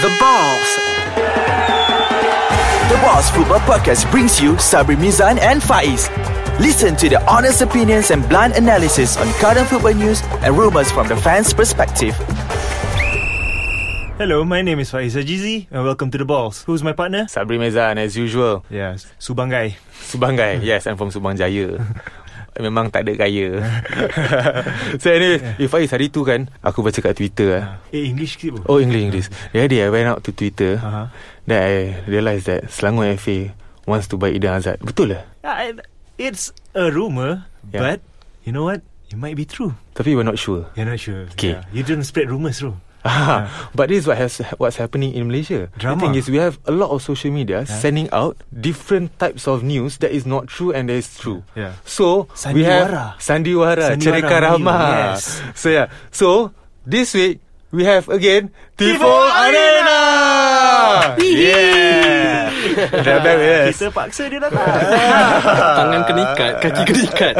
The Balls. The Balls Football Podcast brings you Sabri Mizan and Faiz. Listen to the honest opinions and blunt analysis on current football news and rumors from the fans' perspective. Hello, my name is Faiz Ajizi and welcome to The Balls. Who's my partner? Sabri Mezan as usual Yes, Subangai. Subanggai Yes I'm from Subang Jaya Memang tak ada kaya So anyway If Faiz hari tu kan Aku baca kat Twitter ah. Eh, English sikit bro. Oh English English day I went out to Twitter Uh-huh. Then I realised that Selangor FA Wants to buy Eden Hazard Betul lah it's a rumor, Yeah. but you know what? It might be true. Tapi we're not sure You're not sure. Okay. Yeah. You don't spread rumors, bro. But this is what has what's happening in Malaysia. Drama. The thing is, we have a lot of social media sending out different types of news that is not true and that is true. Yeah. So we Sandiwara. have Sandiwara, Sandiwara Cerita Rahmah. yes. So yeah. So this week we have again Tifo, Tifo Arena. Yeah. Dah us. Kita paksa dia datang. Tangan kena ikat Kaki kena ikat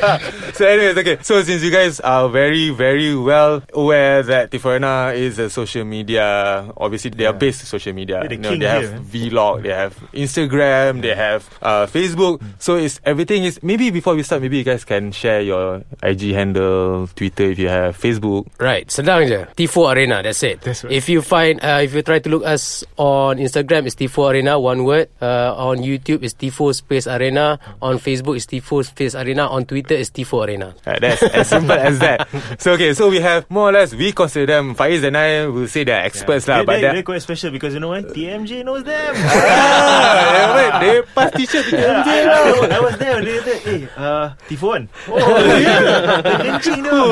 so anyways, okay. So since you guys are very, very well aware that Tiforana is a social media, obviously they are Yeah. based social media. The you know, king they have here. vlog, they have Instagram, they have uh, Facebook. Mm. So it's everything is maybe before we start, maybe you guys can share your IG handle, Twitter if you have Facebook. Right Sedang je T4 Arena That's it That's right. If you find uh, If you try to look us On Instagram It's T4 Arena One word uh, On YouTube It's T4 Space Arena On Facebook It's T4 Space Arena On Twitter It's T4 Arena Uh, that's as simple as that. So okay, so we have more or less we consider them. Faiz and I will say they're experts lah, They, but they, they're they're quite special because you know why? TMJ knows them. ah, yeah, wait, they pass t-shirt to Yeah, TMJ I, now. I, I was there. They said, "Hey, uh, Tifon." Oh, yeah. Kencing tu.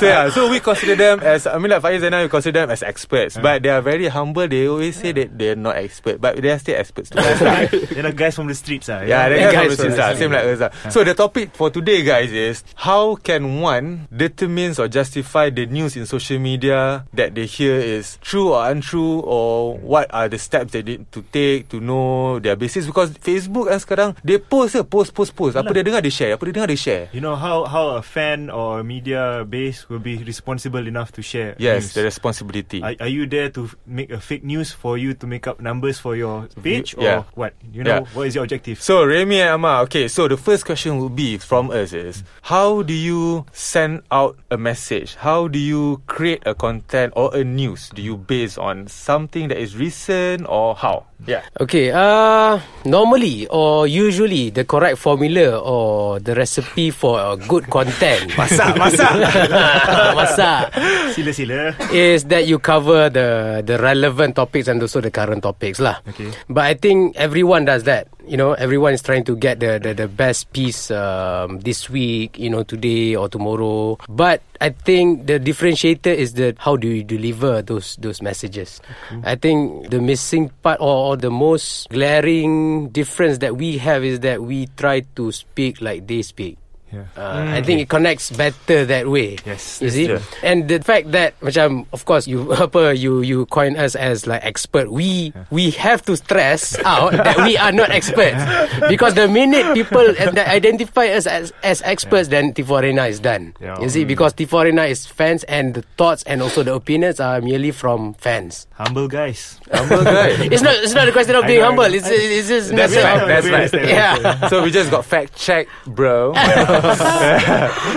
so yeah, so we consider them as I mean like Faiz and I we consider them as experts, but they are very humble. They always say that they're not expert, but they are still experts. To us. They're the guys from the streets, ah. Yeah, they Yeah, guys guys from the from the same like us. ah. So the topic for today, guys, is how can one determines or justify the news in social media that they hear is true or untrue, or what are the steps they need to take to know their basis? Because Facebook kan sekarang they post post, post, post. Apa dia dengar dia share, apa dia dengar dia share. You know how how a fan or a media base will be responsible enough to share. Yes, news. the responsibility. Are, are you there to make a fake news for you to make up numbers for your page or Yeah. what? You know, Yeah. what is your objective? So Remy and Amma, okay. So the first question will be from us is how do you send out a message? How do you create a content or a news? Do you base on something that is recent or how? Yeah. Okay, uh, normally or usually the correct formula or the recipe for a good content Masak, masak. masak sila sila. is that you cover the the relevant topics and also the current topics lah. Okay. But I think everyone does that. You know, everyone is trying to get the the, the best piece um, this week. You know, today or tomorrow. But I think the differentiator is that how do you deliver those those messages. I think the missing part or, or the most glaring difference that we have is that we try to speak like they speak. Yeah. Uh, I think it connects better that way. Yes, you that's see. true. And the fact that, macam, of course, you apa you you coin us as like expert. We we have to stress out that we are not experts because the minute people uh, that identify us as as experts, then Tifo Arena is done. Yeah. You see, because Tifo Arena is fans, and the thoughts and also the opinions are merely from fans. Humble guys. Humble guys. It's not it's not a question of I being know, humble. know. It's it's just That's matter right. That's right. Yeah. so we just got fact checked, bro.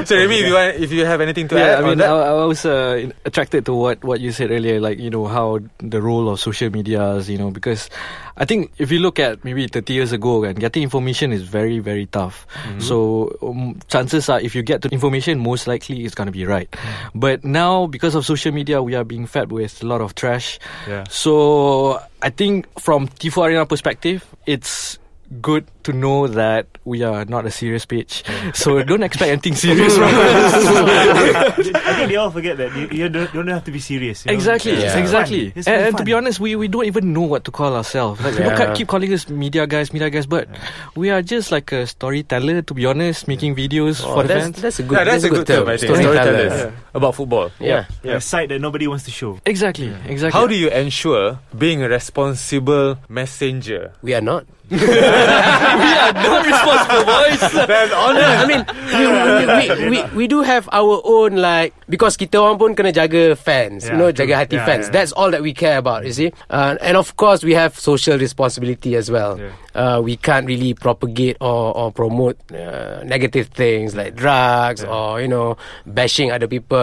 So Remy, if you want, if you have anything to Yeah, add I mean, on that, I, I was uh, attracted to what what you said earlier, like you know how the role of social media is, you know, because I think if you look at maybe 30 years ago, and getting information is very very tough. So um, chances are, if you get the information, most likely it's gonna be right. But now, because of social media, we are being fed with a lot of trash. Yeah. So I think from Tifo Arena perspective, it's good to know that we are not a serious page. So don't expect anything serious from us. I think they all forget that you, you don't, don't have to be serious. you know? Exactly, Yeah. exactly. It's And, and to be honest, we, we don't even know what to call ourselves. Like people Yeah. ca- keep calling us media guys, media guys, but we are just like a storyteller. To be honest, making videos Oh, for the that's, fans. that's a good, yeah, that's, a good term. I think. Storytellers. Storytellers about football. Yeah. A side that nobody wants to show. Exactly, exactly. How do you ensure being a responsible messenger? We are not. we are not responsible, boys? That's honest. I mean, we, we, we, we, we do have our own like because kita orang pun kena jaga fans, you Yeah, know, true. jaga hati Yeah, fans. yeah. That's all that we care about, you see. Uh, and of course, we have social responsibility as well. Yeah. Uh, we can't really propagate or, or promote uh, negative things like drugs or you know bashing other people,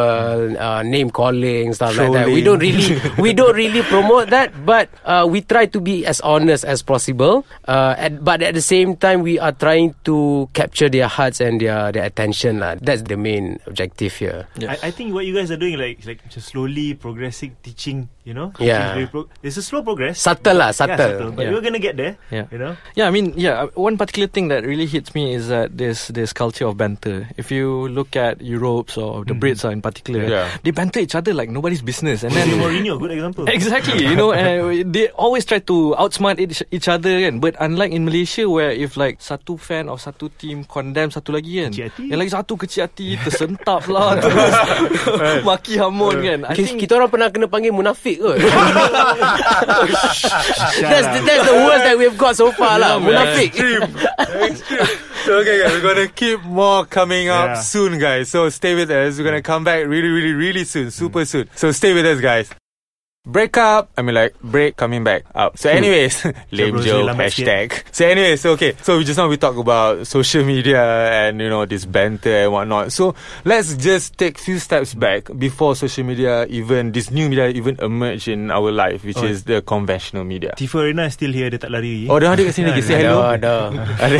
uh, name calling stuff like that. We Trolling. don't really we don't really promote that, but uh, we try to be as honest as possible. Uh, at, but at the same time, we are trying to capture their hearts and their their attention. lah. That's the main objective here. I, I think what you guys are doing like like just slowly progressing teaching you know Yeah. Pro- it's a slow progress Subtle lah, Yeah, subtle. but Yeah. we're gonna get there Yeah. you know Yeah, I mean, yeah. uh, One particular thing that really hits me is that there's this culture of banter. If you look at Europe's or the Brits are in particular, Yeah. they banter each other like nobody's business, and then Mourinho good example exactly, you know, uh, they always try to outsmart each, each other, kan. But unlike in Malaysia, where if like satu fan of satu team condemn satu lagi kan, yang lagi satu kecil hati tersentap lah, terus maki hamun kan. I think kita orang pernah kena panggil munafik kot. that's, the, that's the worst that we've got so far lah. Munafik. Extreme. So okay guys, we're gonna keep more coming up Yeah. soon guys. So stay with us. We're gonna come back really, really, really soon. Super soon. So stay with us guys. Break up. I mean like break coming back up. So anyways, lame Jabros joke hashtag. So anyways, so okay. So we just now we talk about social media and you know this banter and whatnot. So let's just take few steps back before social media even this new media even emerged in our life, which Oh. is the conventional media. Tifa Arena still here Dia tak lari Oh, dah ada kat sini lagi. Say hello. Ada, ada. Ada.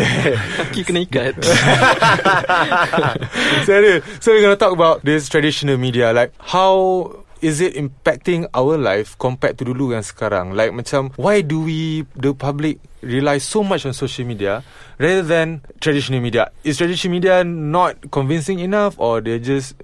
kaki kena ikat. so, anyway, so we're gonna talk about this traditional media. Like how is it impacting our life compared to dulu yang sekarang? Like macam why do we the public rely so much on social media rather than traditional media? Is traditional media not convincing enough, or they're just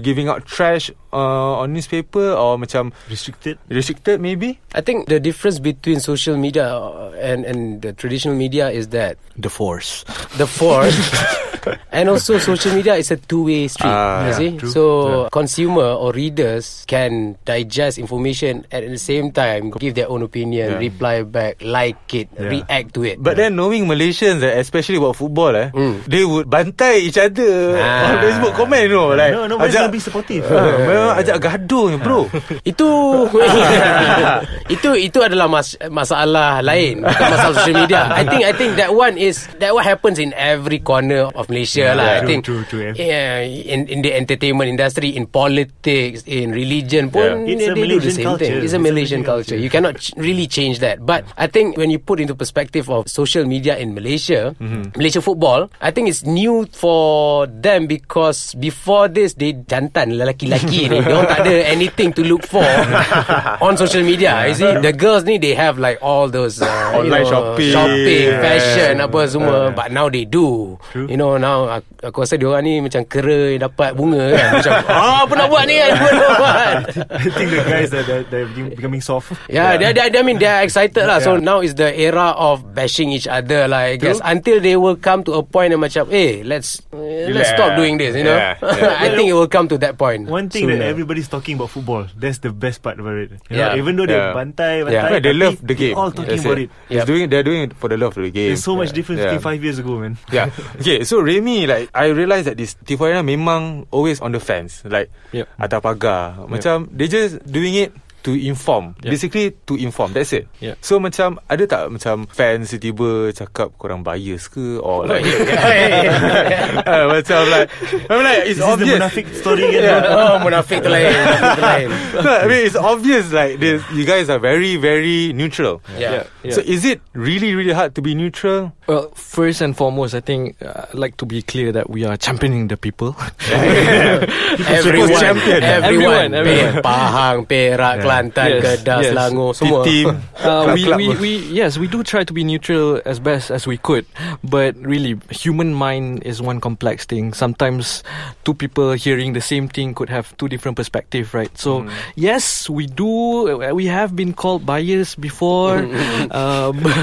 giving out trash uh, on newspaper, or macam Restricted restricted maybe? I think the difference between social media and and the traditional media is that the force. the force and also social media is a two-way street. Ah, you yeah, see, true. so consumer or readers can digest information at the same time, give their own opinion, Yeah. reply back, like it, Yeah. react to it. But then knowing Malaysians, eh, especially about football, eh, Mm. they would bantai each other Ah. on Facebook comment, you know, like No nobody's gonna be supportive Ah, memang ajak gaduh bro. itu itu itu adalah mas, masalah lain bukan masalah social media i think i think that one is that what happens in every corner of Malaysia Yeah, lah i true, think true, true, yeah. yeah, in in the entertainment industry in politics in religion pun Yeah. It's they, a they do the same culture. thing it's a It's a Malaysian Malaysian culture culture. you cannot ch- really change that but i think when you put into perspective of social media in Malaysia Mm-hmm. Malaysia football i think it's new for them because before this they jantan lelaki-lelaki ni dia orang tak ada anything to look for on social media you see the girls ni they have like all those uh, you Online know, shopping. shopping Yeah. fashion apa semua but now they do True. you know now aku, aku rasa dia orang ni macam kera yang dapat bunga kan macam ah apa nak buat ni kan apa nak buat I think the guys that they're becoming soft Yeah, yeah. They, they, I mean, they're excited lah. So now is the era of bashing each other lah. I guess until they will come to a point and macam, hey, let's uh, let's Yeah. stop doing this. You know, Yeah, yeah. I think it will come to that point. One thing that sooner. everybody's talking about football. That's the best part about it. You Yeah. know, even though they Yeah. bantai, bantai, Yeah. Yeah, they love the game. All talking That's about it. It's Yep. doing, they're doing it for the love of the game. There's so much difference Yeah. between five years ago, man. Yeah. okay, so Remy, like, I realised that this Tifuana memang always on the fence. Like, Yep. atas pagar. Macam, they just doing it to inform. Yep. Basically, to inform. That's it. Yep. So, macam, ada tak macam fans tiba-tiba cakap korang bias ke? Or like, uh, macam like, I mean like, it's This is the obvious. munafik story kan. oh, munafik tu lain. Munafik tu lain. no, I mean, it's obvious like this. You guys are very, very neutral. Yeah. Yeah. So, is it really, really hard to be neutral? Well, first and foremost, I think uh, I'd like to be clear that we are championing the people. Everyone, champion. everyone, Everyone, everyone. Pahang, Perak, Kelantan, Yes, Kedah, yes. Selangor, semua. Team. Uh, we, we, we, yes, we do try to be neutral as best as we could, but really, human mind is one complex thing. Sometimes, two people hearing the same thing could have two different perspectives, right? So, yes, we do. We have been called biased before, uh, but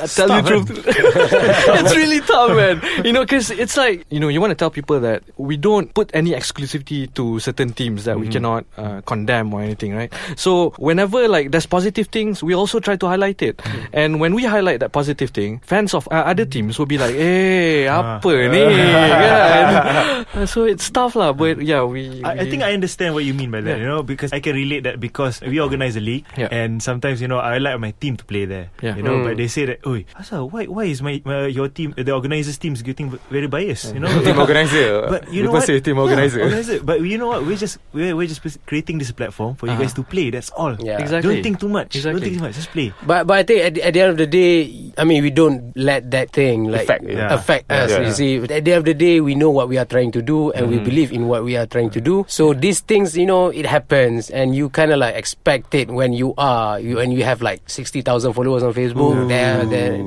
I tell you the truth, it's really tough, man. You know, because it's like you know, you want to tell people that we don't put any exclusivity to certain teams that we cannot uh, condemn or anything, right? So whenever like there's positive things, we also try to highlight it. And when we highlight that positive thing, fans of uh, other teams will be like, "Eh, apa ni?" kan? so it's tough lah. But yeah, we. I, I think I understand what you mean by that, Yeah. you know, because I can relate that because we organize a league, Yeah. and sometimes you know I like my team to play there, Yeah. you know, Mm. but they say that, oh, Asa, why why is my, my your team the organizers teams getting very biased, you know? Team organizer. But you know People what? say team Yeah, organizer. organizer. But you know what? We're just we're, we're just creating this platform for you guys to play. That's all. Yeah. Exactly. Don't think too much. Exactly. Don't think too much. Just play. But but I think at, the- at the end of the day, I mean, we don't let that thing like Affect, yeah. affect us. Yeah. You see, at the end of the day, we know what we are trying to do, and we believe in what we are trying to do. So these things, you know, it happens, and you kind of like expect it when you are you when you have like sixty thousand followers on Facebook. There, there.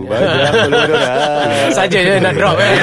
Saja je nak drop. Eh.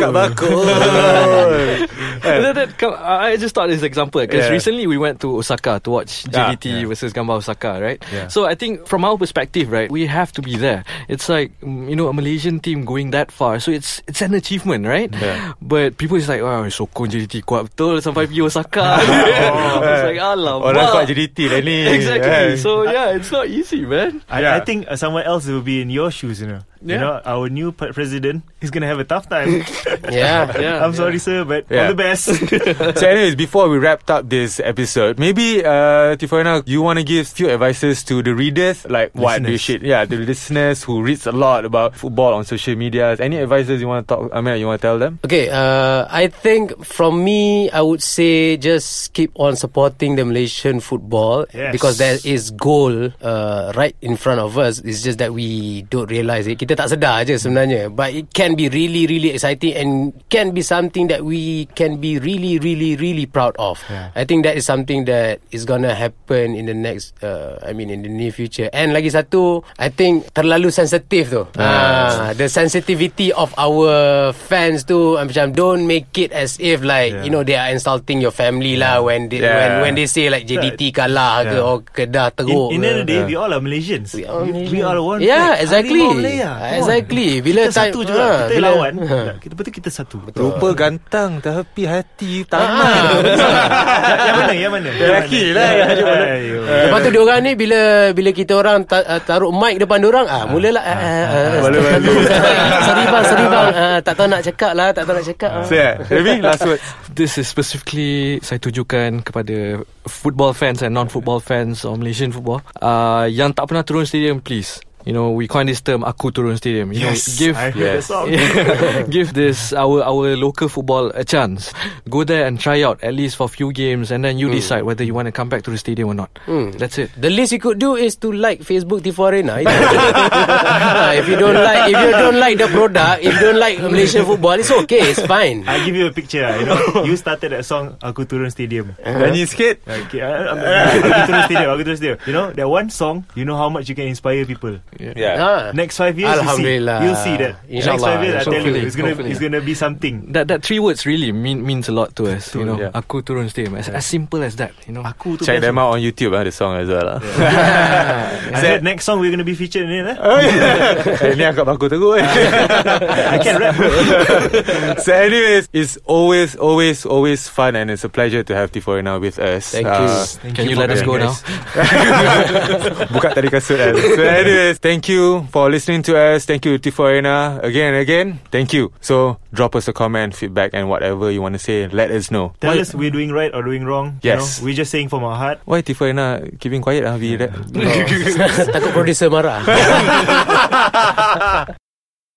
Bakul. that, that, come- I I just thought this example because Yeah. recently we went to Osaka to watch Ah, JDT yeah. versus Gamba Osaka, right? Yeah. So I think from our perspective, right, we have to be there. It's like mm, you know a Malaysian team going that far, so it's it's an achievement, right? Yeah. But people is like, wow, sokong JDT kuat betul sampai pergi Osaka. it's like, alamak. Orang kuat JDT lah ni. Exactly. So yeah, it's not easy, man. I, Yeah. I think uh, someone else will be in your shoes, you know. You know, our new president is gonna have a tough time. yeah. Yeah, I'm sorry, sir, but Yeah. all the best. so anyways, before we wrapped up this episode, maybe uh Tiforina, you want to give few advices to the readers, like what they Listeners. should, yeah, the listeners who reads a lot about football on social media. Any advices you want to talk? I mean, you want to tell them? Okay, uh, I think from me, I would say just keep on supporting the Malaysian football Yes. because there is goal uh, right in front of us. It's just that we don't realize it. Kita tak sedar je sebenarnya. But it can be really, really exciting and can be something that we can be really, really, really proud of. Yeah. I think that is something that is gonna happen in the next, uh, I mean, in the near future. And lagi satu, I think terlalu sensitif tu. Ah, the sensitivity of our fans tu, uh, macam don't make it as if like Yeah. you know they are insulting your family lah when they Yeah. when when they say like JDT kalah ke Yeah. or kedah teruk. in, in the end of the day, ke. we all are Malaysians. We are We, we are one. Yeah, exactly. Exactly. Bila kita time- satu juga. ah, kita bila- lawan. Ha. Kita betul kita satu. Rupa gantang tapi hati Ah, tanah. yang, yang mana? Yang mana? Lelaki lah yang ada mana. Ayo. Lepas tu diorang ni bila bila kita orang uh, taruh mic depan diorang ah mulalah uh, uh, uh, Malu-malu. sorry bang sorry bang uh, tak tahu nak cakap lah tak tahu nak cakap ah. So yeah, maybe last words. This is specifically saya tujukan kepada football fans and non-football fans of Malaysian football. Uh, yang tak pernah turun stadium, please. You know, we coin this term "aku turun stadium." You Yes, know, give I heard Yes. the song. give this our our local football a chance. Go there and try out at least for a few games, and then you decide whether you want to come back to the stadium or not. Hmm. That's it. The least you could do is to like Facebook T4 Arena. Ah, if you don't like, if you don't like the product, if you don't like Malaysian football, it's okay, it's fine. I'll give you a picture. You know, you started that song. Aku turun stadium. Nyanyi sikit. Okay, I, I'm, aku turun stadium. Aku turun stadium. You know that one song. You know how much you can inspire people. Yeah. Ah. Next five years, Alhamdulillah. you see, you'll see that. Next five years, I tell you, it's gonna it's gonna be something. That that three words really mean means a lot to us. You know, yeah. aku turun stadium. As, as simple as that. You know. Aku tu Check them out on YouTube, ah, the song as well. lah. I heard next song we're gonna be featured in it. Eh? eh, ni agak bagus teruk eh. I can rap. so anyways, it's always, always, always fun and it's a pleasure to have Tiforina with us. Thank you. Thank Can you for let us go now? guys. Buka tadi kasut. So anyways, thank you for listening to us. Thank you Tiforina again and again. Thank you. So drop us a comment, feedback and whatever you want to say. Let us know. Tell Why, us we're doing right or doing wrong. Yes. You know? We're just saying from our heart. why Tiforina keeping quiet? Ah, we Takut producer marah.